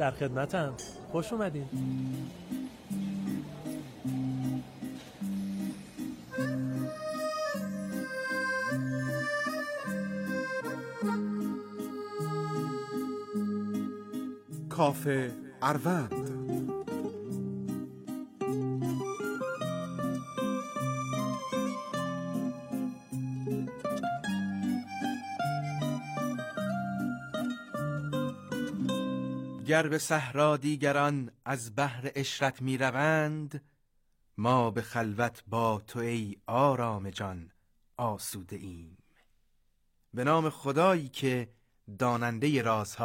در خدمتم. خوش اومدین. کافه اروند گر به صحرا دیگران از بحر اشرت می روند ما به خلوت با تو ای آرام جان آسوده ایم. به نام خدایی که داننده راز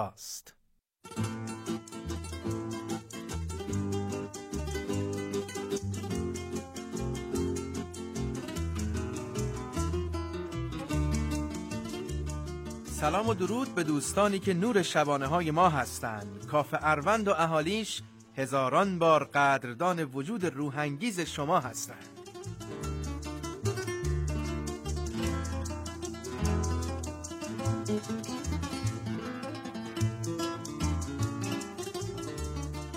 سلام و درود به دوستانی که نور شبانه های ما هستند. کاف اروند و اهالیش هزاران بار قدردان وجود روحانگیز شما هستند.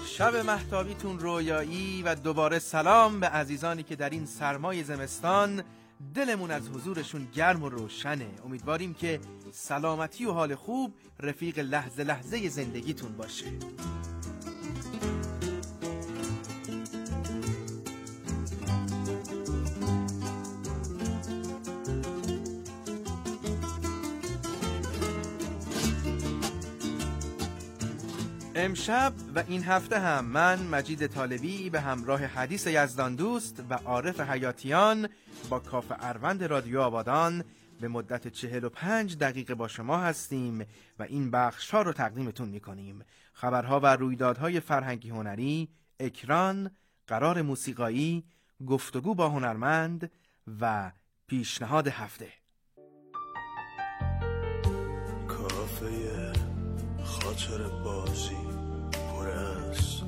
شب محتابیتون رویایی و دوباره سلام به عزیزانی که در این سرمای زمستان دلمون از حضورشون گرم و روشنه. امیدواریم که سلامتی و حال خوب رفیق لحظه لحظه زندگیتون باشه. امشب و این هفته هم من مجید طالبی به همراه حدیث یزدان دوست و عارف حیاتیان با کاف اروند رادیو آبادان به مدت چهل و پنج دقیقه با شما هستیم و این بخش ها رو تقدیمتون می‌کنیم. خبرها و رویدادهای فرهنگی هنری، اکران، قرار موسیقایی، گفتگو با هنرمند و پیشنهاد هفته. کافه خاطر بازی پر از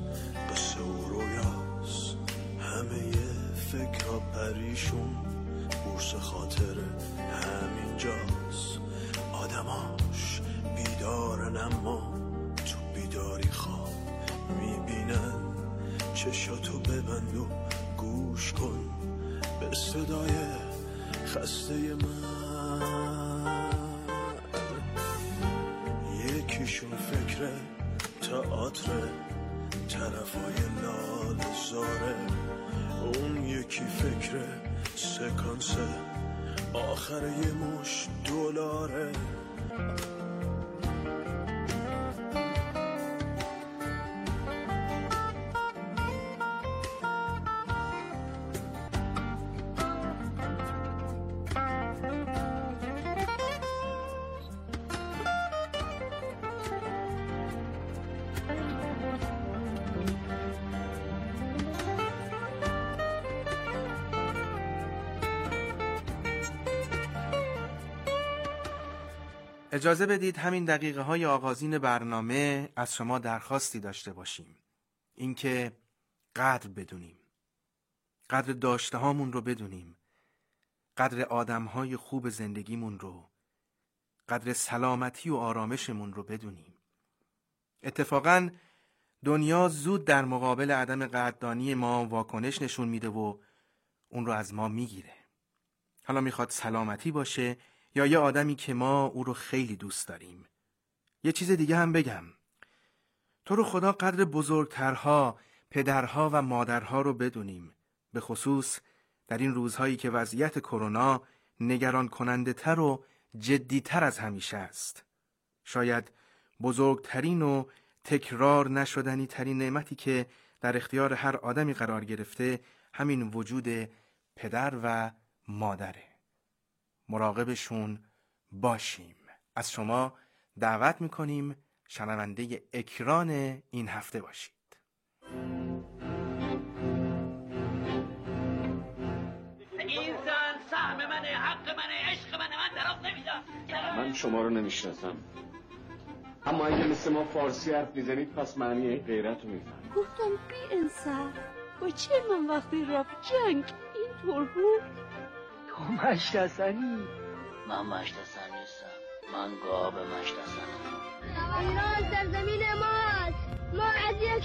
قصه و رویاست. همه فکر پریشون بورس خاطر همینجاست. آدماش بیدارن اما تو بیداری خواب می‌بینن. چشاتو ببند و گوش کن به صدای خسته من. یکیشون فکر تئاتر طرفای لال زاره اون یکی فکر سکانس آخر یه مش دلاره. اجازه بدید همین دقیقه های آغازین برنامه از شما درخواستی داشته باشیم. اینکه قدر بدونیم. قدر داشته هامون رو بدونیم. قدر آدم های خوب زندگیمون رو قدر سلامتی و آرامشمون رو بدونیم. اتفاقا دنیا زود در مقابل عدم قدردانی ما واکنش نشون میده و اون رو از ما می‌گیره. حالا می‌خواد سلامتی باشه یا یه آدمی که ما او رو خیلی دوست داریم. یه چیز دیگه هم بگم. تو رو خدا قدر بزرگترها پدرها و مادرها رو بدونیم. به خصوص در این روزهایی که وضعیت کرونا نگران کننده تر و جدی تر از همیشه است. شاید بزرگترین و تکرار نشدنی ترین نعمتی که در اختیار هر آدمی قرار گرفته همین وجود پدر و مادره. مراقبشون باشیم. از شما دعوت می‌کنیم شنونده اکران این هفته باشید. این زن سهم منه حق منه عشق منه من طرف نمیدم من شما رو نمی‌شناسم. اما اگه مثل ما فارسی حرف می‌زنید پس معنی غیرت رو میفهم گفتم بی انصاف. با چه من وقتی رفت جنگ اینطور بود؟ مشتسنی. من مشتسن نیستم. من گاب مشتسنم ایران سرزمین ماست. ما از یک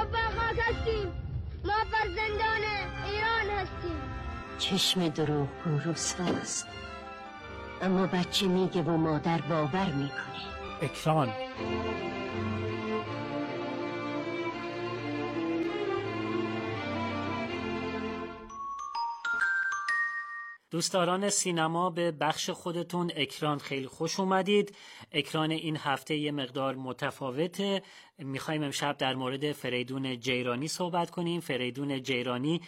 آب خاک هستیم. ما فرزندان ایران هستیم. چشم دروغ روساست اما بچه میگه و مادر باور می‌کنه. اکران. دوستداران سینما به بخش خودتون اکران خیلی خوش اومدید. اکران این هفته یه مقدار متفاوته. می‌خوایم امشب در مورد فریدون جیرانی صحبت کنیم. فریدون جیرانی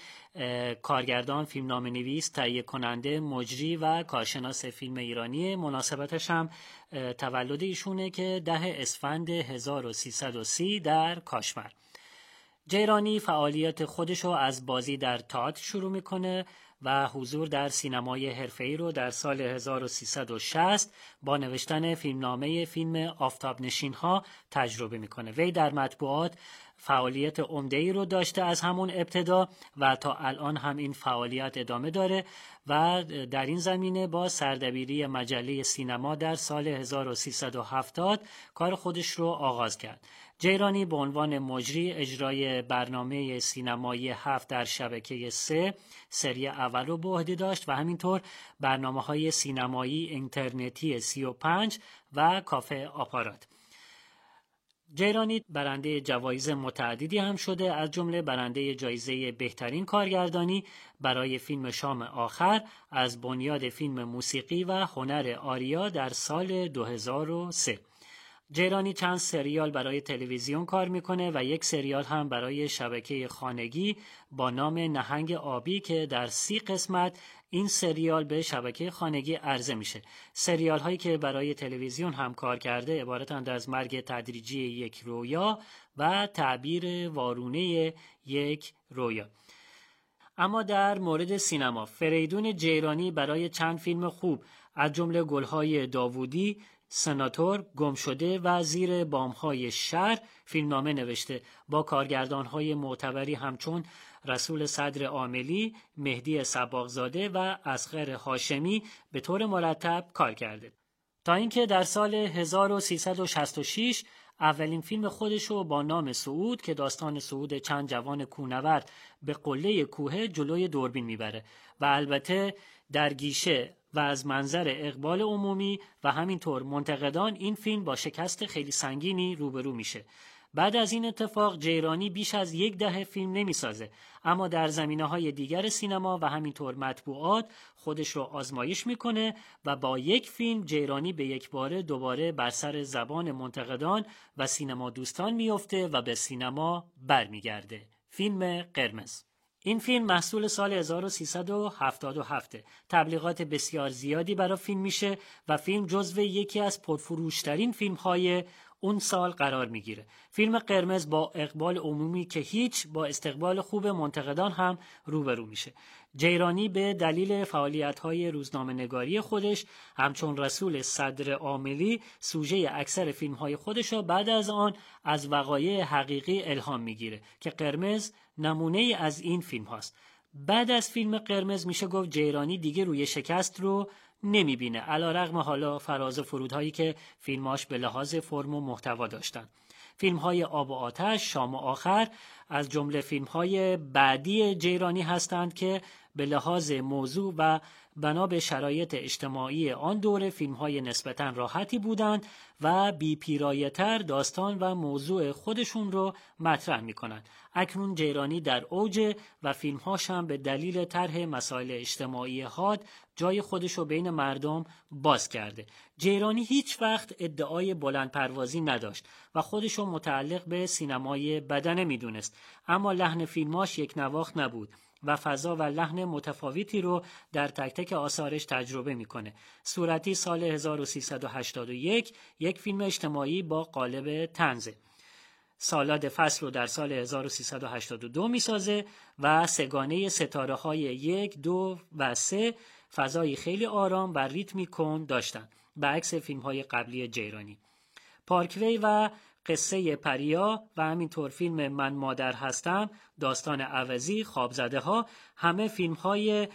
کارگردان فیلم نویس تهیه کننده مجری و کارشناس فیلم ایرانی. مناسبتش هم تولد ایشونه که ده اسفند 1330 در کاشمر. جیرانی فعالیت خودش رو از بازی در تئاتر شروع می‌کنه. و حضور در سینمای حرفه‌ای رو در سال 1360 با نوشتن فیلمنامه فیلم آفتاب نشین ها تجربه می‌کنه. وی در مطبوعات فعالیت عمده ای رو داشته از همون ابتدا و تا الان هم این فعالیت ادامه داره و در این زمینه با سردبیری مجله سینما در سال 1370 کار خودش رو آغاز کرد. جیرانی به عنوان مجری اجرای برنامه سینمایی هفت در شبکه سه سری اول رو به عهده داشت و همینطور برنامه های سینمایی اینترنتی سی و پنج و کافه آپارات. جیرانی برنده جوایز متعددی هم شده از جمله برنده جایزه بهترین کارگردانی برای فیلم شام آخر از بنیاد فیلم موسیقی و هنر آریا در سال 2003 جیرانی چند سریال برای تلویزیون کار می‌کنه و یک سریال هم برای شبکه خانگی با نام نهنگ آبی که در سی قسمت این سریال به شبکه خانگی عرضه میشه. سریال هایی که برای تلویزیون هم کار کرده عبارتند از مرگ تدریجی یک رویا و تعبیر وارونه یک رویا. اما در مورد سینما فریدون جیرانی برای چند فیلم خوب از جمله گلهای داوودی سناتور گم شده و زیر بامهای شهر فیلمنامه نوشته با کارگردانهای معتبری همچون رسول صدر عاملی، مهدی سباغزاده و اسخر هاشمی به طور مرتب کار کرده. تا اینکه در سال 1366 اولین فیلم خودش رو با نام سعود که داستان سعود چند جوان کونورد به قله کوه جلوی دوربین می‌بره و البته در گیشه و از منظر اقبال عمومی و همینطور منتقدان این فیلم با شکست خیلی سنگینی روبرو میشه. بعد از این اتفاق جیرانی بیش از یک دهه فیلم نمی‌سازه. اما در زمینه های دیگر سینما و همینطور مطبوعات خودش رو آزمایش می‌کنه و با یک فیلم جیرانی به یک باره دوباره بر سر زبان منتقدان و سینما دوستان میفته و به سینما برمیگرده. فیلم قرمز. این فیلم محصول سال 1377 تبلیغات بسیار زیادی برای فیلم میشه و فیلم جزو یکی از پرفروشترین فیلم های اون سال قرار می‌گیره. فیلم قرمز با اقبال عمومی که هیچ با استقبال خوب منتقدان هم روبرو میشه. جیرانی به دلیل فعالیت های روزنامه نگاری خودش همچون رسول صدر عاملی سوژه اکثر فیلم های خودش را بعد از آن از وقایع حقیقی الهام می‌گیره که قرمز نمونه از این فیلم هاست. بعد از فیلم قرمز میشه گفت جیرانی دیگه روی شکست رو نمی‌بینه. علا رغم حالا فراز و فرودهایی که فیلماش به لحاظ فرم و محتوا داشتن. فیلم های آب و آتش شام و آخر از جمله فیلم های بعدی جیرانی هستند که به لحاظ موضوع و بنا به شرایط اجتماعی آن دوره فیلم های نسبتا راحتی بودند و بی داستان و موضوع خودشون رو مطرح می کنند. اکنون جیرانی در اوج و فیلمهاش هم به دلیل طرح مسائل اجتماعی حاد جای خودش رو بین مردم باز کرده. جیرانی هیچ وقت ادعای بلند پروازی نداشت و خودش متعلق به سینمای بدنه می‌دونست اما لحن فیلماش یک نواخت نبود و فضا و لحن متفاوتی رو در تک تک آثارش تجربه می‌کنه. صورتی سال 1381 یک فیلم اجتماعی با قالب تنزه. سالاد فصل رو در سال 1382 می‌سازه و سگانه ستاره های یک، دو و سه فضایی خیلی آرام و ریتمی کن داشتن. به عکس فیلم های قبلی جیرانی. پارکوی و قصه پریا و همینطور فیلم من مادر هستم داستان عوضی خوابزده ها همه فیلم های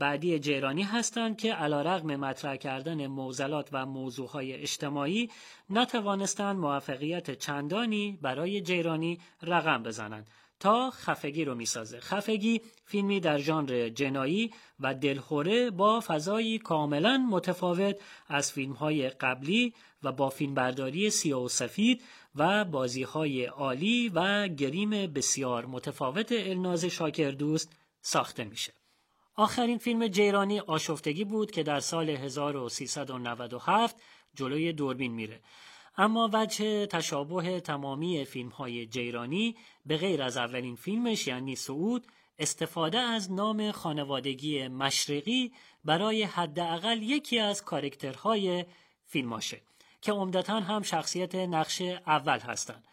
بعدی جیرانی هستند که علا رغم مطرح کردن موزلات و موضوع های اجتماعی نتوانستند موفقیت چندانی برای جیرانی رقم بزنند. تا خفگی رو می‌سازه. خفگی فیلمی در ژانر جنایی و دلخوره با فضایی کاملا متفاوت از فیلم های قبلی و با فیلمبرداری سیاه و سفید و بازی های عالی و گریم بسیار متفاوت الناز شاکر دوست ساخته میشه. آخرین فیلم جیرانی آشفتگی بود که در سال 1397 جلوی دوربین میره. اما وجه تشابه تمامی فیلم های جیرانی به غیر از اولین فیلمش یعنی سعود استفاده از نام خانوادگی مشرقی برای حداقل یکی از کارکترهای فیلماشه. که عمدتا هم شخصیت نقش اول هستند.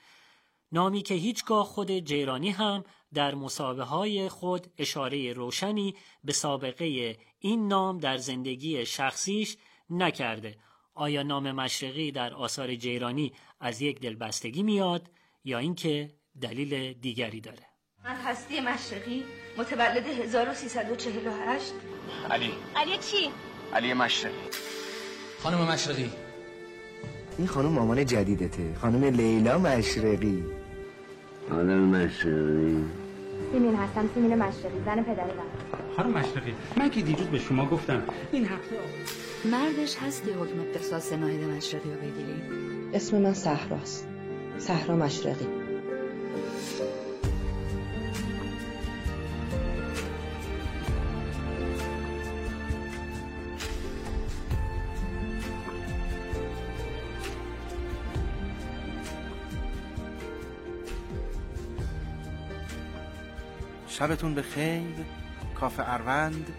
نامی که هیچگاه خود جیرانی هم در مصابه های خود اشاره روشنی به سابقه این نام در زندگی شخصیش نکرده. آیا نام مشرقی در آثار جیرانی از یک دلبستگی میاد یا اینکه دلیل دیگری داره؟ من هستی مشرقی متولد 1348 علی. علی چی؟ علی مشرقی. خانم مشرقی. این خانم مامان جدیدته. خانم لیلا مشرقی. خانم مشرقی. سیمین هستم سیمین مشرقی زن پدری خانم مشرقی من که دیروز به شما گفتم این هفته مردش هستی حکم قصاص ناهید مشرقی رو بگیری. اسم من صحراست. صحرا مشرقی. شبتون به خیر. کافه اروند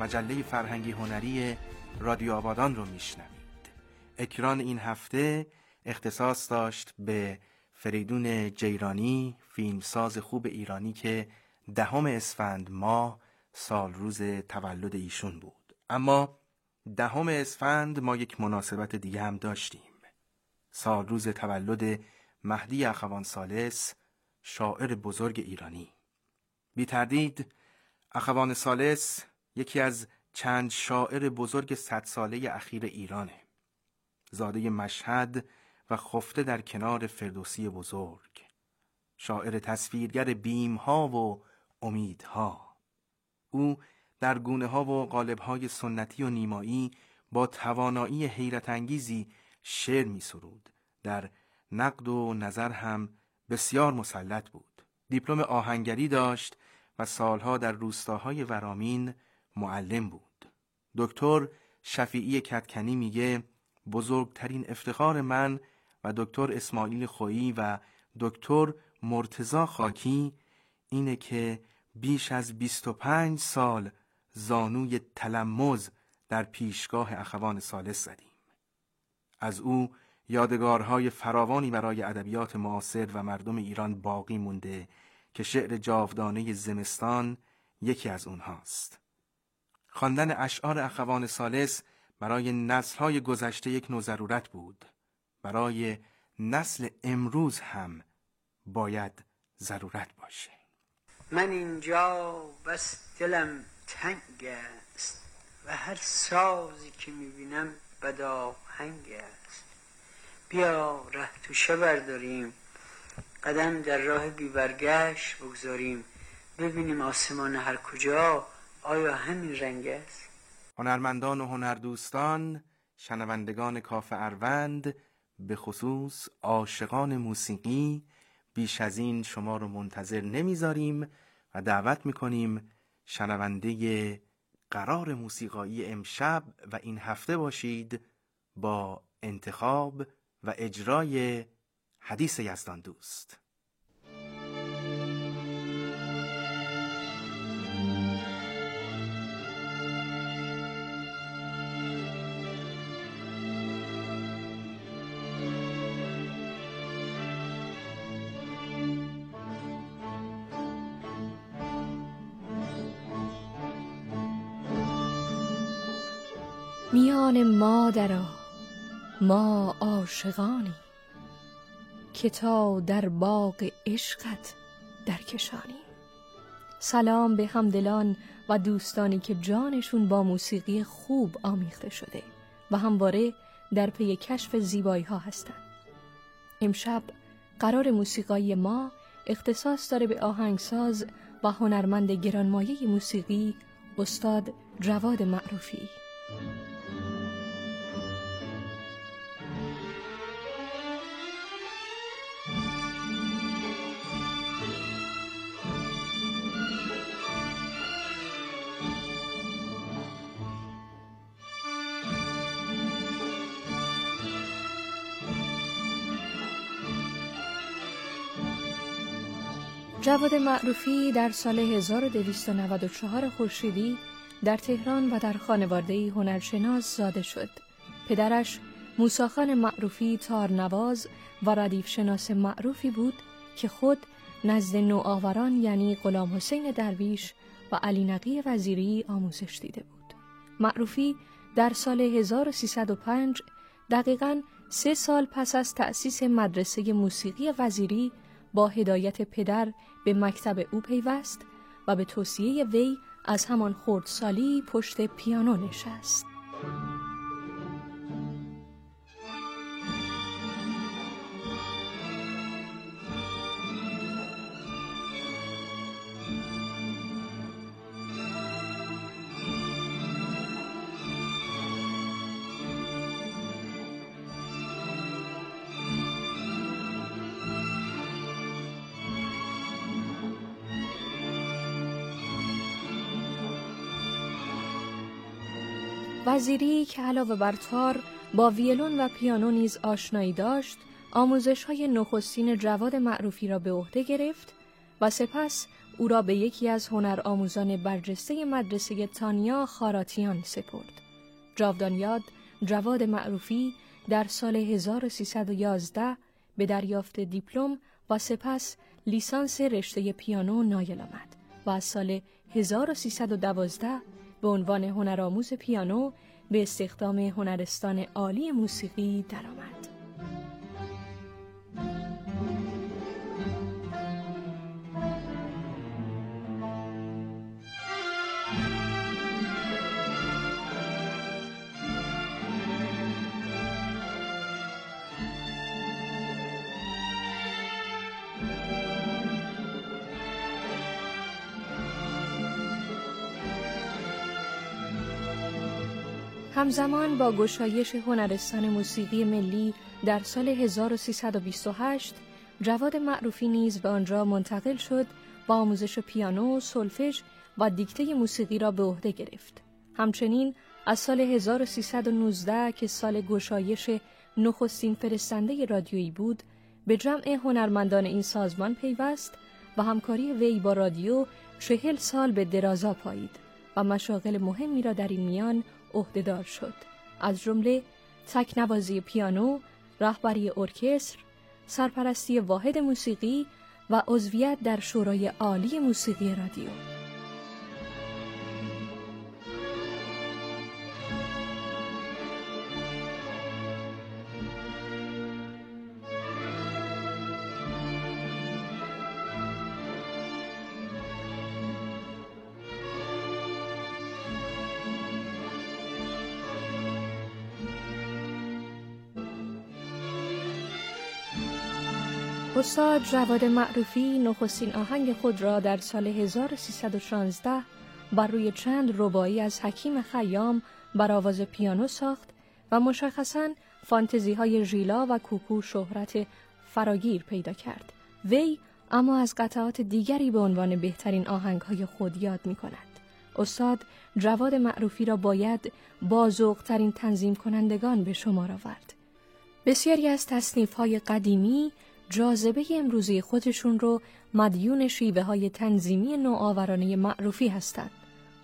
مجله فرهنگی هنری رادیو آبادان رو میشنوید. اکران این هفته اختصاص داشت به فریدون جیرانی فیلمساز خوب ایرانی که دهم اسفند ماه سال روز تولد ایشون بود. اما دهم اسفند ما یک مناسبت دیگه هم داشتیم. سال روز تولد مهدی اخوان سالس شاعر بزرگ ایرانی. بی تردید اخوان سالس یکی از چند شاعر بزرگ صد ساله اخیر ایرانه. زاده مشهد و خفته در کنار فردوسی بزرگ. شاعر تصویرگر بیمها و امیدها. او در گونه ها و قالب های سنتی و نیمایی با توانایی حیرت انگیزی شعر می سرود. در نقد و نظر هم بسیار مسلط بود. دیپلم آهنگری داشت و سالها در روستاهای ورامین معلم بود. دکتر شفیعی کتکنی میگه بزرگترین افتخار من و دکتر اسماعیل خویی و دکتر مرتزا خاکی اینه که بیش از 25 سال زانوی تلمز در پیشگاه اخوان سالس زدیم. از او یادگارهای فراوانی برای ادبیات معاصر و مردم ایران باقی مونده که شعر جاودانه زمستان یکی از اونهاست. خواندن اشعار اخوان سالس برای نسلهای گذشته یک نوع ضرورت بود. برای نسل امروز هم باید ضرورت باشه. من اینجا بس دلم تنگ است و هر سازی که می‌بینم بداهنگ است. بیا ره توشه برداریم. قدم در راه بیبرگشت بگذاریم ببینیم آسمان هر کجا آیا همین رنگ است؟ هنرمندان و هنردوستان شنوندگان کاف اروند به خصوص عاشقان موسیقی بیش از این شما رو منتظر نمی‌ذاریم و دعوت می‌کنیم شنونده قرار موسیقایی امشب و این هفته باشید با انتخاب و اجرای حدیث یزدان دوست. میان ما درا ما عاشقانی که تا در باغ عشقت درکشانی سلام به همدلان و دوستانی که جانشون با موسیقی خوب آمیخته شده و همواره در پی کشف زیبایی ها هستند. امشب قرار موسیقایی ما اختصاص داره به آهنگساز و هنرمند گرانمایه موسیقی استاد جواد معروفی جواد معروفی در سال 1294 خورشیدی در تهران و در خانواده هنرشناس زاده شد. پدرش موساخان معروفی تارنواز و ردیف شناس معروفی بود که خود نزد نوآوران یعنی غلام حسین درویش و علی نقی وزیری آموزش دیده بود. معروفی در سال 1305 دقیقا سه سال پس از تأسیس مدرسه موسیقی وزیری با هدایت پدر به مکتب او پیوست و به توصیه وی از همان خردسالی پشت پیانو نشست. وزیری که علاوه بر تار با ویلون و پیانو نیز آشنایی داشت آموزش های نخستین جواد معروفی را به عهده گرفت و سپس او را به یکی از هنر آموزان برجسته مدرسه تانیا خاراتیان سپرد. جاودان یاد جواد معروفی در سال 1311 به دریافت دیپلم و سپس لیسانس رشته پیانو نایل آمد و از سال 1312 به عنوان هنرآموز پیانو به استخدام هنرستان عالی موسیقی درآمد. همزمان با گشایش هنرستان موسیقی ملی در سال 1328 جواد معروفی نیز به آنجا منتقل شد با آموزش پیانو، سولفژ و دیکته موسیقی را به عهده گرفت. همچنین از سال 1319 که سال گشایش نخستین فرستنده رادیویی بود، به جمع هنرمندان این سازمان پیوست و همکاری وی با رادیو چهل سال به درازا پایید و مشاغل مهمی را در این میان عهدهدار شد از جمله تکنوازی پیانو، رهبری ارکستر، سرپرستی واحد موسیقی و عضویت در شورای عالی موسیقی رادیو. استاد جواد معروفی نخستین آهنگ خود را در سال 1316 بر روی چند ربایی از حکیم خیام بر آواز پیانو ساخت و مشخصاً فانتزی های ژیلا و کوکو شهرت فراگیر پیدا کرد. وی اما از قطعات دیگری به عنوان بهترین آهنگ های خود یاد می کند. استاد جواد معروفی را باید با ترین تنظیم کنندگان به شمار آورد. بسیاری از تصنیف های قدیمی جاذبه امروزی خودشون رو مدیون شیوه های تنظیمی نوآورانه معروفی هستند.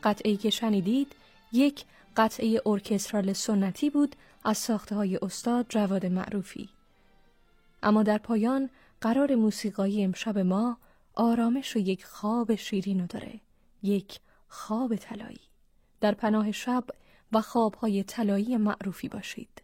قطعه که شنیدید یک قطعه ارکسترال سنتی بود از ساخته های استاد جواد معروفی. اما در پایان قرار موسیقایی امشب ما آرامش و یک خواب شیرین داره. یک خواب طلایی. در پناه شب و خوابهای طلایی معروفی باشید.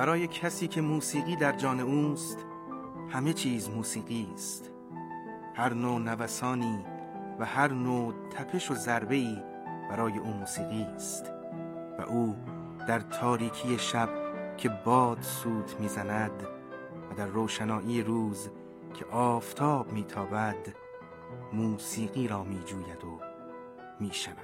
برای کسی که موسیقی در جان اوست همه چیز موسیقی است. هر نوع نوسانی و هر نوع تپش و ضربه‌ای برای او موسیقی است و او در تاریکی شب که باد سوت می‌زند و در روشنایی روز که آفتاب میتابد موسیقی را میجوید و میشنود.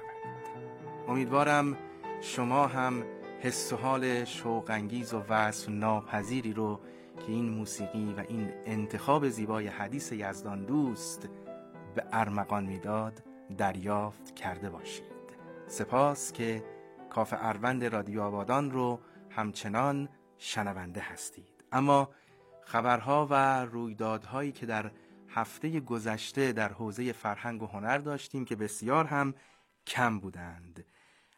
امیدوارم شما هم حس و حال شوقانگیز و وصف ناپذیری رو که این موسیقی و این انتخاب زیبای حدیث یزدان دوست به ارمغان می‌داد دریافت کرده باشید. سپاس که کاف اروند رادیو آبادان رو همچنان شنونده هستید. اما خبرها و رویدادهایی که در هفته گذشته در حوزه فرهنگ و هنر داشتیم که بسیار هم کم بودند.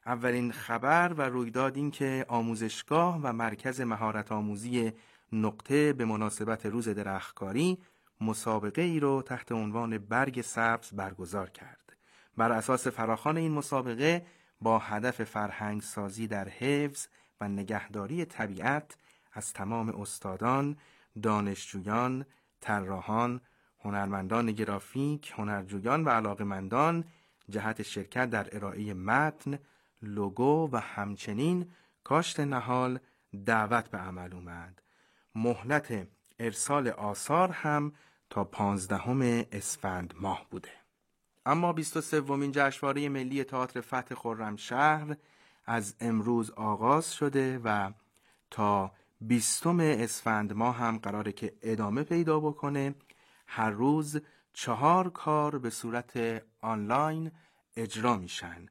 اولین خبر و رویداد این که آموزشگاه و مرکز مهارت آموزی نقطه به مناسبت روز درختکاری مسابقه ای رو تحت عنوان برگ سبز برگزار کرد. بر اساس فراخان این مسابقه با هدف فرهنگ سازی در حفظ و نگهداری طبیعت از تمام استادان، دانشجویان، طراحان، هنرمندان گرافیک، هنرجویان و علاقمندان جهت شرکت در ارائه متن، لوگو و همچنین کاشت نهال دعوت به عمل اومد. مهلت ارسال آثار هم تا پانزدهم اسفند ماه بوده. اما 23 ومین جشنواره ملی تئاتر فتح خرمشهر از امروز آغاز شده و تا بیستم اسفند ماه هم قراره که ادامه پیدا بکنه هر روز چهار کار به صورت آنلاین اجرا میشن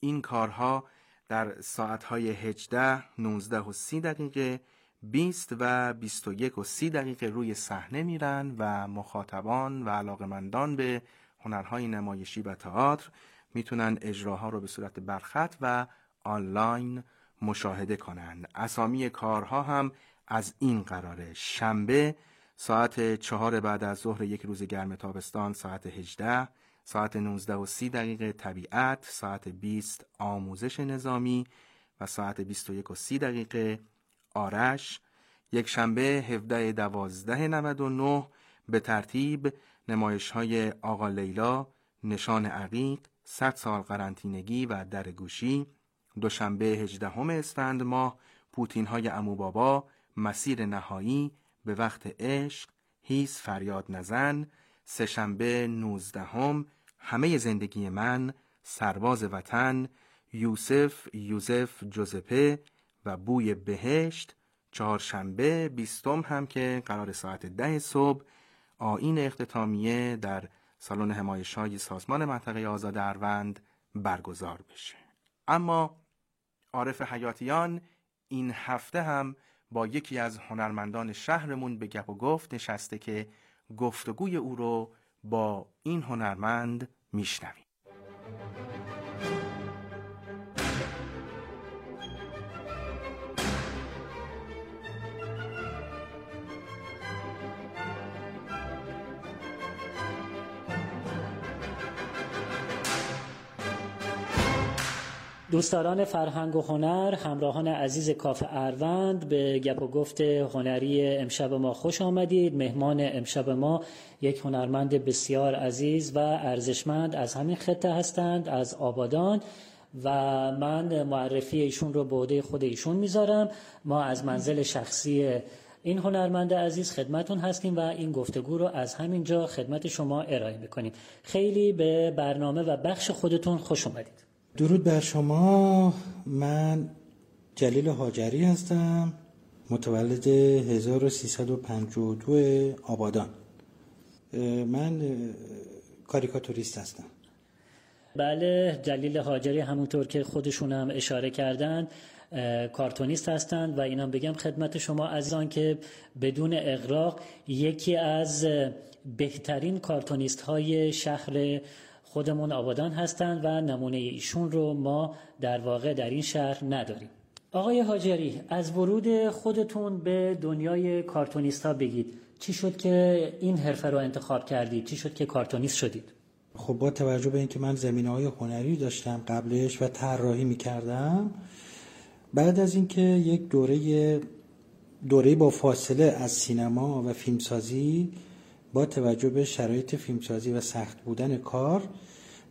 این کارها در ساعتهای 18, 19 و 30 دقیقه 20 و 21 و 30 دقیقه روی صحنه میرن و مخاطبان و علاقمندان به هنرهای نمایشی و تئاتر می‌تونن اجراها رو به صورت برخط و آنلاین مشاهده کنند. اسامی کارها هم از این قراره شنبه ساعت چهار بعد از ظهر یک روز گرم تابستان ساعت 18 ساعت 19 و 30 دقیقه طبیعت ساعت 20 آموزش نظامی و ساعت 21 و 30 دقیقه آرش. یک شنبه 17 12 99 به ترتیب نمایش های آقا لیلا نشان عقیق 100 سال قرنطینگی و درگوشی دوشنبه 18 اسفند ماه پوتین های امو بابا مسیر نهایی به وقت عشق هیس فریاد نزن. سهشنبه 19 همه زندگی من سرباز وطن یوسف یوزف جوزپه و بوی بهشت چهارشنبه بیستم هم که قرار ساعت ده صبح آین اختتامیه در سالن همایش های سازمان منطقه آزاد اروند برگزار بشه. اما عارف حیاتیان این هفته هم با یکی از هنرمندان شهرمون به گپ و گفت نشسته که گفتگوی او رو با این هنرمند میشنویم. دوستداران فرهنگ و هنر همراهان عزیز کاف اروند به گپ و گفت هنری امشب ما خوش آمدید. مهمان امشب ما یک هنرمند بسیار عزیز و ارزشمند از همین خطه هستند از آبادان. و من معرفی ایشون رو به عهده خود ایشون می‌ذارم. ما از منزل شخصی این هنرمند عزیز خدمتون هستیم و این گفتگو رو از همین جا خدمت شما ارائه می‌کنیم. خیلی به برنامه و بخش خودتون خوش اومدید. درود بر شما. من جلیل حاجری هستم متولد 1352 آبادان. من کاریکاتوریست هستم. بله جلیل حاجری همونطور که خودشون هم اشاره کردن کارتونیست هستند و اینم بگم خدمت شما عزیزان که بدون اغراق یکی از بهترین کارتونیست های شهر خودمون آبادان هستند و نمونه ایشون رو ما در واقع در این شهر نداریم. آقای هاجری از ورود خودتون به دنیای کارتونیست ها بگید. چی شد که این حرفه رو انتخاب کردید؟ چی شد که کارتونیست شدید؟ خب با توجه به اینکه من زمینه های هنری داشتم قبلش و طراحی می‌کردم بعد از اینکه یک دوره دوره با فاصله از سینما و فیلمسازی با توجه به شرایط فیلمسازی و سخت بودن کار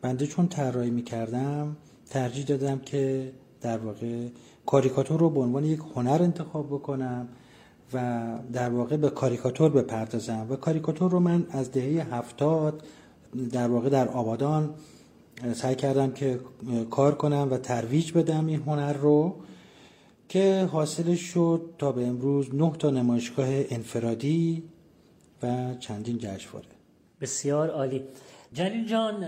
بنده چون طراحی می‌کردم ترجیح دادم که در واقع کاریکاتور رو به عنوان یک هنر انتخاب بکنم و در واقع به کاریکاتور بپردازم. و کاریکاتور رو من از دهه هفتاد در واقع در آبادان سعی کردم که کار کنم و ترویج بدم این هنر رو که حاصلش شد تا به امروز نه تا نمایشگاه انفرادی و چندین جشنواره. بسیار عالی. جلیل جان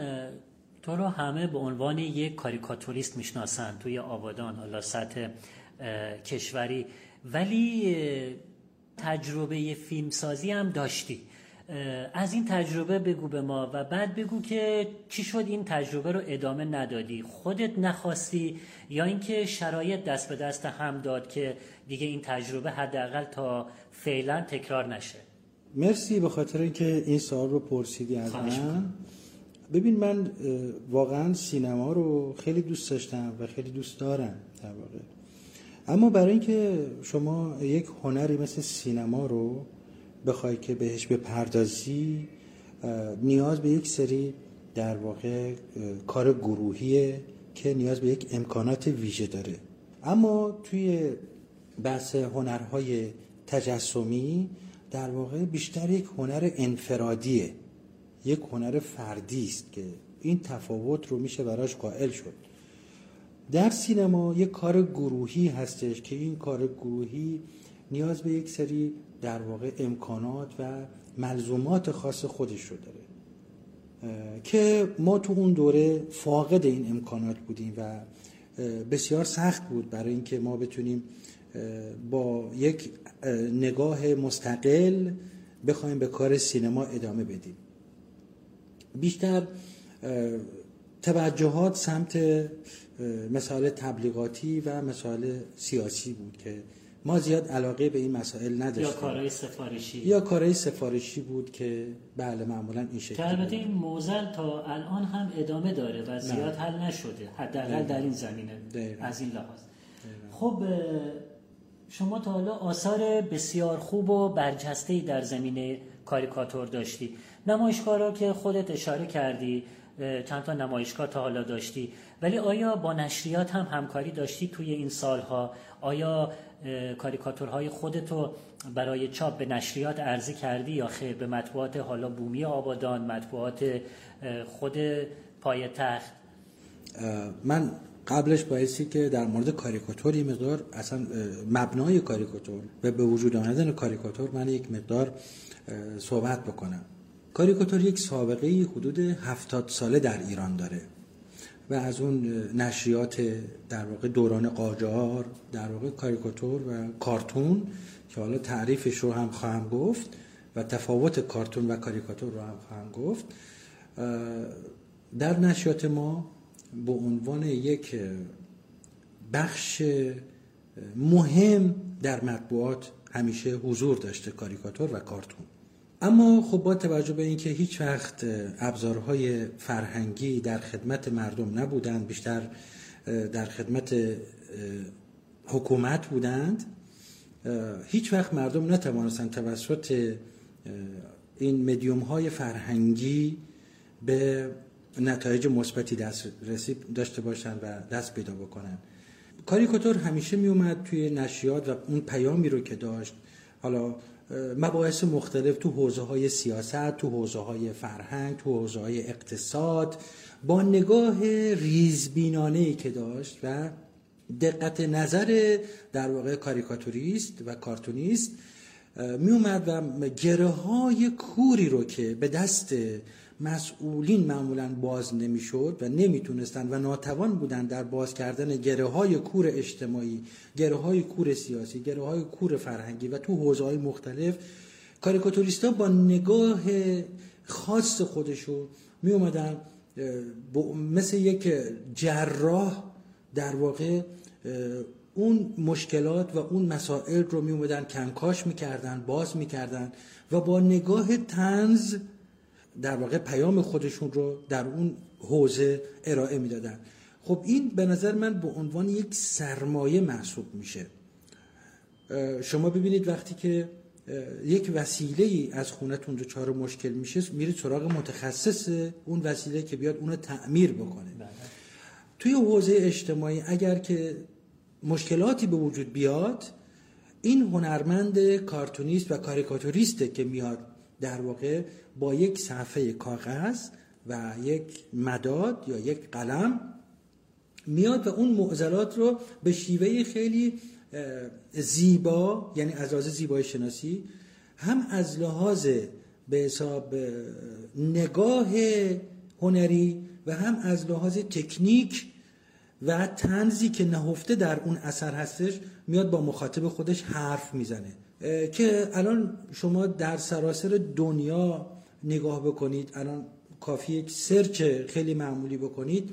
تو رو همه به عنوان یک کاریکاتوریست می‌شناسن توی آبادان حالا سطح کشوری. ولی تجربه فیلمسازی هم داشتی. از این تجربه بگو به ما و بعد بگو که چی شد این تجربه رو ادامه ندادی. خودت نخواستی یا اینکه شرایط دست به دست هم داد که دیگه این تجربه حداقل تا فعلا تکرار نشه؟ مرسی به خاطر اینکه این سوال رو پرسیدی از من. ببین من واقعا سینما رو خیلی دوست داشتم و خیلی دوست دارم در واقع. اما برای اینکه شما یک هنری مثل سینما رو بخوای که بهش بپردازی نیاز به یک سری در واقع کار گروهیه که نیاز به یک امکانات ویژه داره. اما توی بحث هنرهای تجسمی در واقع بیشتر یک هنر انفرادیه. یک هنر فردی است که این تفاوت رو میشه براش قائل شد. در سینما یک کار گروهی هستش که این کار گروهی نیاز به یک سری در واقع امکانات و ملزومات خاص خودش رو داره که ما تو اون دوره فاقد این امکانات بودیم و بسیار سخت بود برای اینکه ما بتونیم با یک نگاه مستقل بخوایم به کار سینما ادامه بدیم. بیشتر توجهات سمت مسائل تبلیغاتی و مسائل سیاسی بود که ما زیاد علاقه به این مسائل نداشتیم. یا کارهای سفارشی. یا کارهای سفارشی بود که بله معمولا این شکلی که البته این موزل تا الان هم ادامه داره و زیاد حل نشده حداقل در این زمینه از این لحاظ. خب شما تا حالا آثار بسیار خوب و برجسته در زمینه کاریکاتور داشتی. نمایشگاه که خودت اشاره کردی چند تا نمایشگاه تا حالا داشتی. ولی آیا با نشریات هم همکاری داشتی توی این سالها؟ آیا کاریکاتورهای خودتو برای چاپ به نشریات عرضه کردی یا خیر به مطبوعات حالا بومی آبادان مطبوعات خود پای تخت من قبلش بایستی که در مورد کاریکاتور مقدار اصلا مبنای کاریکاتور و به وجود آمدن کاریکاتور من یک مقدار صحبت بکنم. کاریکاتور یک سابقه حدود هفتاد ساله در ایران داره و از اون نشریات در واقع دوران قاجار در واقع کاریکاتور و کارتون که حالا تعریفش رو هم خواهم گفت و تفاوت کارتون و کاریکاتور رو هم خواهم گفت در نشریات ما به عنوان یک بخش مهم در مطبوعات همیشه حضور داشته کاریکاتور و کارتون. اما خب با توجه به اینکه هیچ وقت ابزارهای فرهنگی در خدمت مردم نبودند بیشتر در خدمت حکومت بودند هیچ وقت مردم نتوانستند توسط این مدیوم های فرهنگی به نتایج مثبتی دسترسی داشته باشند و دست پیدا بکنند کاریکاتور همیشه می اومد توی نشریات و اون پیامی رو که داشت حالا مباحث مختلف تو حوزه های سیاست تو حوزه های فرهنگ تو حوزه های اقتصاد با نگاه ریزبینانه ای که داشت و دقت نظر در واقع کاریکاتوریست و کارتونیست می اومد و گره های کوری رو که به دست مسئولین معمولا باز نمی‌شد و نمی‌تونستند و ناتوان بودند در باز کردن گره های کور اجتماعی گره های کور سیاسی گره های کور فرهنگی و تو حوزه های مختلف کاریکاتوریستا با نگاه خاص خودشو می اومدن مثل یک جراح در واقع اون مشکلات و اون مسائل رو می اومدن کنکاش می‌کردن باز می‌کردن و با نگاه تنز در واقع پیام خودشون رو در اون حوزه ارائه می‌دادن. خب این به نظر من به عنوان یک سرمایه محسوب میشه. شما ببینید وقتی که یک وسیله ای از خونتون دچار مشکل میشه میرید سراغ متخصص اون وسیله که بیاد اونو تعمیر بکنه. توی حوزه اجتماعی اگر که مشکلاتی به وجود بیاد این هنرمند کارتونیست و کاریکاتوریسته که میاد در واقع با یک صفحه کاغذ و یک مداد یا یک قلم میاد و اون معضلات رو به شیوه خیلی زیبا یعنی از لحاظ زیبای شناسی هم از لحاظ به حساب نگاه هنری و هم از لحاظ تکنیک و تنزی که نهفته در اون اثر هستش میاد با مخاطب خودش حرف می‌زنه. که الان شما در سراسر دنیا نگاه بکنید الان کافی یک سرچ خیلی معمولی بکنید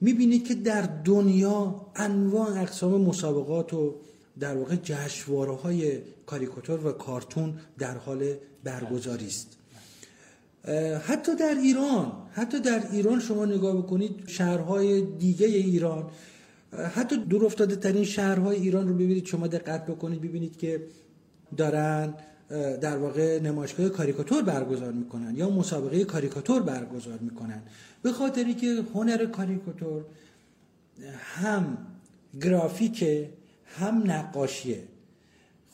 می‌بینید که در دنیا انواع اقسام مسابقات و در واقع جشنواره های کاریکاتور و کارتون در حال برگزاری است. حتی در ایران حتی در ایران شما نگاه بکنید شهرهای دیگه ایران حتی دور افتاده ترین شهرهای ایران رو ببینید شما دقت بکنید ببینید که دارن در واقع نمایشگاه کاریکاتور برگزار می‌کنن یا مسابقه کاریکاتور برگزار می‌کنن. به خاطری که هنر کاریکاتور هم گرافیک هم نقاشیه.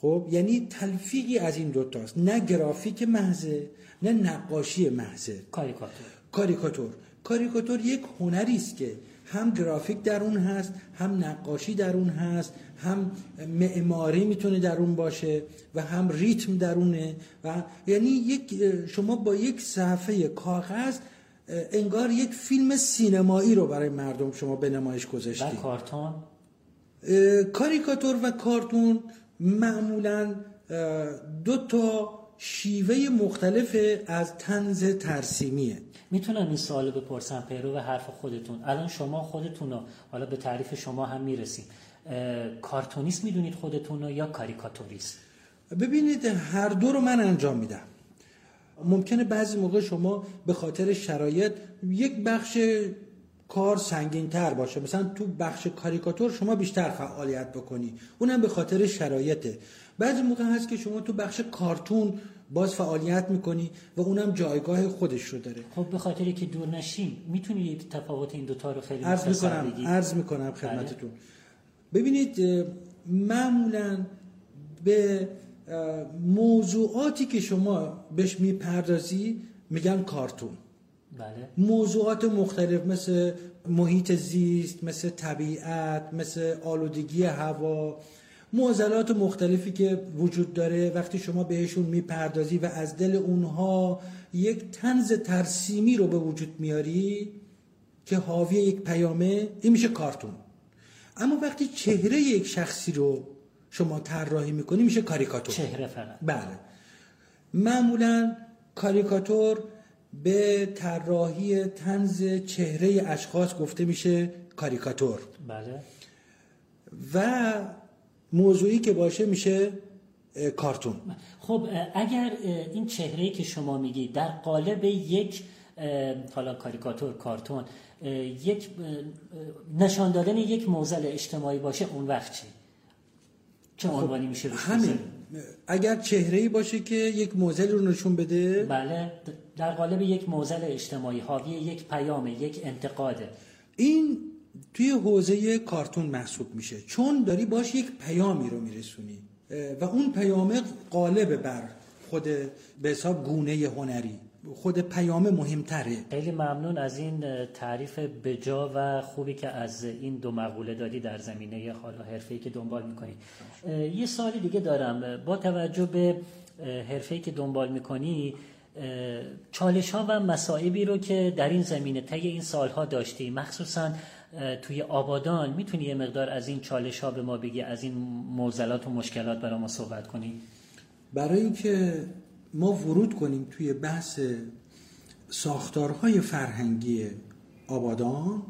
خب یعنی تلفیقی از این دوتاست نه گرافیک محضه نه نقاشی محضه. کاریکاتور. کاریکاتور. کاریکاتور یک هنری است که هم گرافیک در اون هست هم نقاشی در اون هست هم معماری می‌تونه در اون باشه و هم ریتم درونه و یعنی یک شما با یک صفحه کاغذ انگار یک فیلم سینمایی رو برای مردم شما به نمایش گذاشتید و کارتون؟ کاریکاتور و کارتون معمولا دو تا شیوه مختلف از تنز ترسیمیه. می‌تونم این سوال بپرسم پیرو و حرف خودتون. الان شما خودتون رو حالا به تعریف شما هم می‌رسیم. کارتونیست می‌دونید خودتون رو یا کاریکاتوریست؟ ببینید هر دو رو من انجام میدم. ممکنه بعضی موقع شما به خاطر شرایط یک بخش کار سنگین تر باشه. مثلا تو بخش کاریکاتور شما بیشتر فعالیت بکنی. اونم به خاطر شرایطه. بعضی موقع هست که شما تو بخش کارتون باز فعالیت می‌کنی و اونم جایگاه خودش رو داره. خب به خاطری که دور نشیم می‌تونید تفاوت این دوتا رو خیلی عرض می‌کنم عرض می‌کنم خدمتتون. ببینید معمولا به موضوعاتی که شما بهش می‌پردازی میگن کارتون. بله. موضوعات مختلف مثل محیط زیست مثل طبیعت مثل آلودگی هوا معضلات مختلفی که وجود داره وقتی شما بهشون می‌پردازی و از دل اونها یک تنز ترسیمی رو به وجود میاری که حاوی یک پیامه این میشه کارتون. اما وقتی چهره یک شخصی رو شما طراحی می‌کنی میشه کاریکاتور. چهره فقط. بله. معمولا کاریکاتور به طراحی تنز چهره اشخاص گفته میشه کاریکاتور. بله. و موضوعی که باشه میشه کارتون. خب اگر این چهره که شما میگی در قالب یک حالا کاریکاتور کارتون یک نشان دادن یک موزل اجتماعی باشه اون وقت چی؟ چه عنوانی خب میشه همین. اگر چهره باشه که یک موزل رو نشون بده. بله در قالب یک موزل اجتماعی حاوی یک پیام یک انتقاده. این توی حوزه کارتون محسوب میشه. چون داری باش یک پیامی رو میرسونی. و اون پیام قالب بر خود به حساب گونه هنری. خود پیام مهمتره. خیلی ممنون از این تعریف بجا و خوبی که از این دو مقوله دادی در زمینه حالا حرفه‌ای که دنبال می‌کنی. یه سوالی دیگه دارم. با توجه به حرفه‌ای که دنبال می‌کنی چالش ها و مسائبی رو که در این زمینه طی این سالها داشتی مخصوصا توی آبادان می‌تونی یه مقدار از این چالش ها به ما بگی از این موزلات و مشکلات برای ما صحبت کنی؟ برای اینکه ما ورود کنیم توی بحث ساختارهای فرهنگی آبادان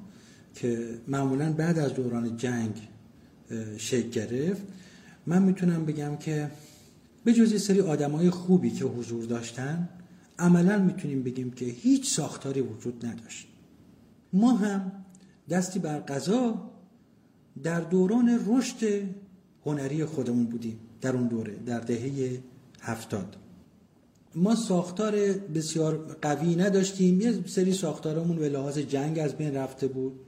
که معمولا بعد از دوران جنگ شکل گرفت من می‌تونم بگم که به جز سری آدمای خوبی که حضور داشتن عملا می‌تونیم بگیم که هیچ ساختاری وجود نداشت. ما هم دستی بر قضا در دوران رشد هنری خودمون بودیم در اون دوره در دهه هفتاد. ما ساختار بسیار قوی نداشتیم یه سری ساختارمون به لحاظ جنگ از بین رفته بود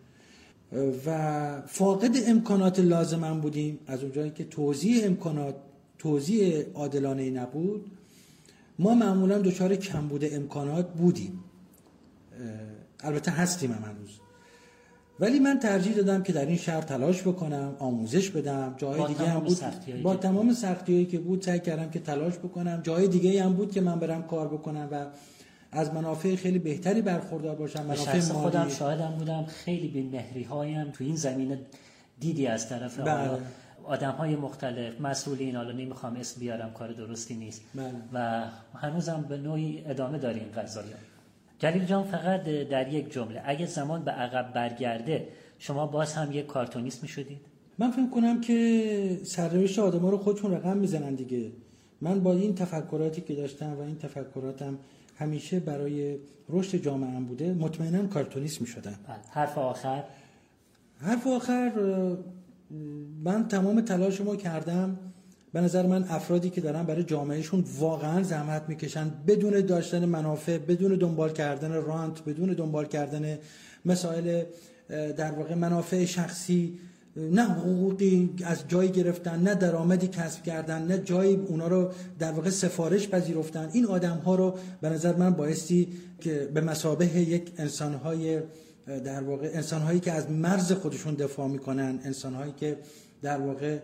و فاقد امکانات لازم بودیم. از اونجایی که توضیح امکانات توضیح عادلانه نبود ما معمولا دچار کمبود امکانات بودیم. البته هستیم هم هنوز. ولی من ترجیح دادم که در این شهر تلاش بکنم آموزش بدم. جای دیگه هم بود با تمام سختی که بود سعی کردم که تلاش بکنم. جای دیگه هم بود که من برم کار بکنم و از منافع خیلی بهتری برخوردار باشم منافع مالی. خودم شاهدم بودم. خیلی بی مهری هایم تو این زمینه دیدی از طرف بله. آدم های مختلف مسئولین. حالا نمی‌خوام اسم بیارم کار درستی نیست. بله. و هنوزم به نوعی ادامه داریم قضایی جلیل جان فقط در یک جمله اگه زمان به عقب برگرده شما باز هم یک کارتونیست می‌شدید؟ من فکر کنم که سرنوشت آدم رو خودشون رقم می‌زنن دیگه. من با این تفکراتی که داشتم و این تفکراتم همیشه برای رشد جامعه هم بوده مطمئنا کارتونیست می‌شدم. بله. حرف آخر؟ حرف آخر من تمام تلاش ما کردم به نظر من افرادی که دارن برای جامعهشون واقعا زحمت می‌کشن. بدون داشتن منافع بدون دنبال کردن رانت بدون دنبال کردن مسائل در واقع منافع شخصی نه حقوقی از جایی گرفتن نه درآمدی کسب کردن نه جایی اونا رو در واقع سفارش پذیرفتن. این آدم ها رو به نظر من بایستی که به مسابه یک انسان های در واقع انسان هایی که از مرز خودشون دفاع می‌کنن انسان هایی که در واقع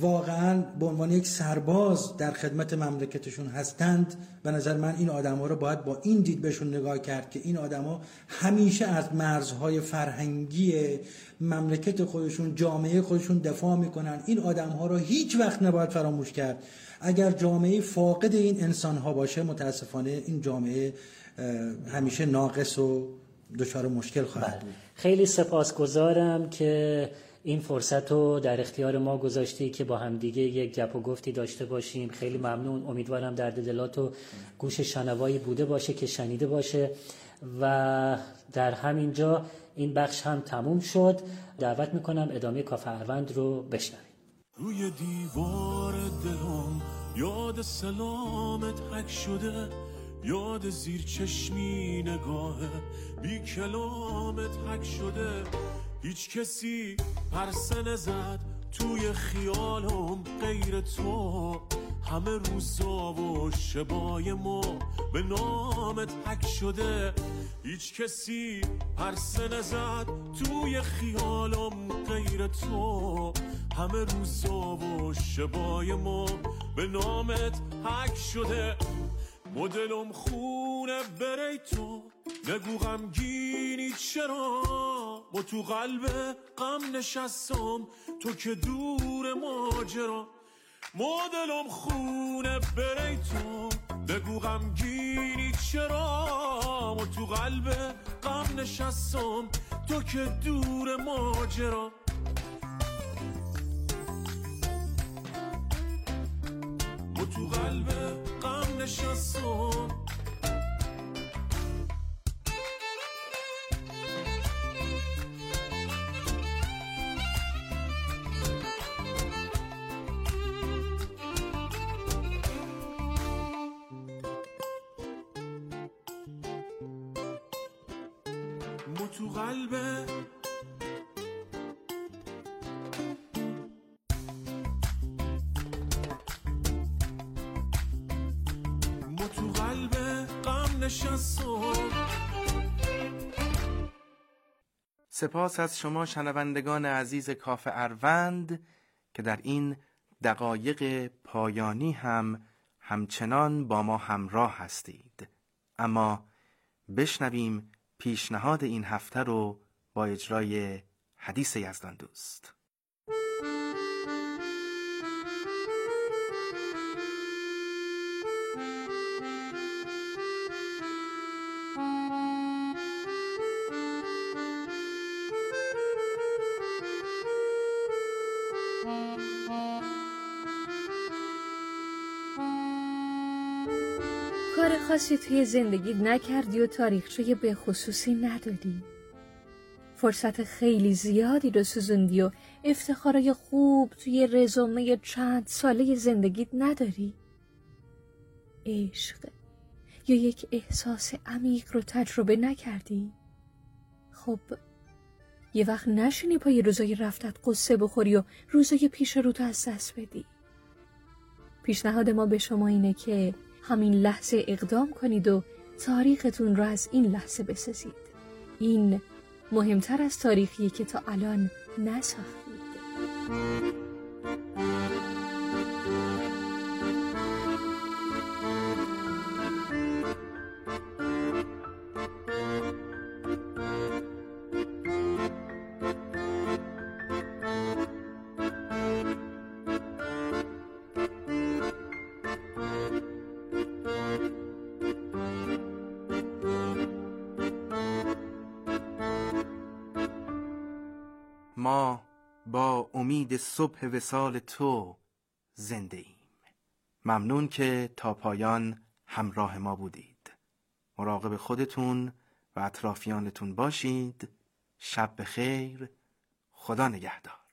واقعا به عنوان یک سرباز در خدمت مملکتشون هستند. به نظر من این آدما رو باید با این دید بهشون نگاه کرد که این آدما همیشه از مرزهای فرهنگی مملکت خودشون جامعه خودشون دفاع می‌کنن. این آدم ها رو هیچ وقت نباید فراموش کرد. اگر جامعه فاقد این انسان ها باشه متاسفانه این جامعه همیشه ناقص و دچار مشکل خواهد بله. بود خیلی سپاسگزارم که این فرصت رو در اختیار ما گذاشتی که با همدیگه یک گپ و گفتی داشته باشیم. خیلی ممنون. امیدوارم در دلات و گوش شنوایی بوده باشه که شنیده باشه. و در همین جا این بخش هم تموم شد. دعوت می‌کنم ادامه کافه اروند رو بشنویم. روی دیوار دلم یاد سلامت حک شده. یاد زیر چشمی نگاه بی کلامت حک شده. هیچ کسی پرسه نزد توی خیالم غیر تو. همه روزا و شبای ما به نامت حک شده. هیچ کسی پرسه نزد توی خیالم غیر تو. همه روزا و شبای ما به نامت حک شده. مدلم خونه بری تو. نگو غمگینی چرا؟ با تو قلب غم نشستم. تو که دور ماجرا. مدلم خونه بری تو. بگو غمگینی چرا؟ ما تو قلب غم نشستم. تو که دور ماجرا. ما تو قلب غم نشستم تو قلبه سپاس از شما شنوندگان عزیز کاف اروند که در این دقایق پایانی هم همچنان با ما همراه هستید. اما بشنویم پیشنهاد این هفته رو با اجرای حدیث یزدان دوست. خاصی توی زندگی نکردی و تاریخچه به خصوصی ندادی فرصت خیلی زیادی رو سوزوندی و افتخارای خوب توی رزومه چند ساله زندگیت نداری؟ عشق یا یک احساس عمیق رو تجربه نکردی؟ خب یه وقت نشینی پای روزای رفتت قصه بخوری و روزای پیش رو تو از دست بدی پیشنهاد ما به شما اینه که همین لحظه اقدام کنید و تاریختون رو از این لحظه بسازید. این مهمتر از تاریخی که تا الان نساختید. با امید صبح وسال تو زنده ایم. ممنون که تا پایان همراه ما بودید. مراقب خودتون و اطرافیانتون باشید. شب بخیر. خدا نگهدار.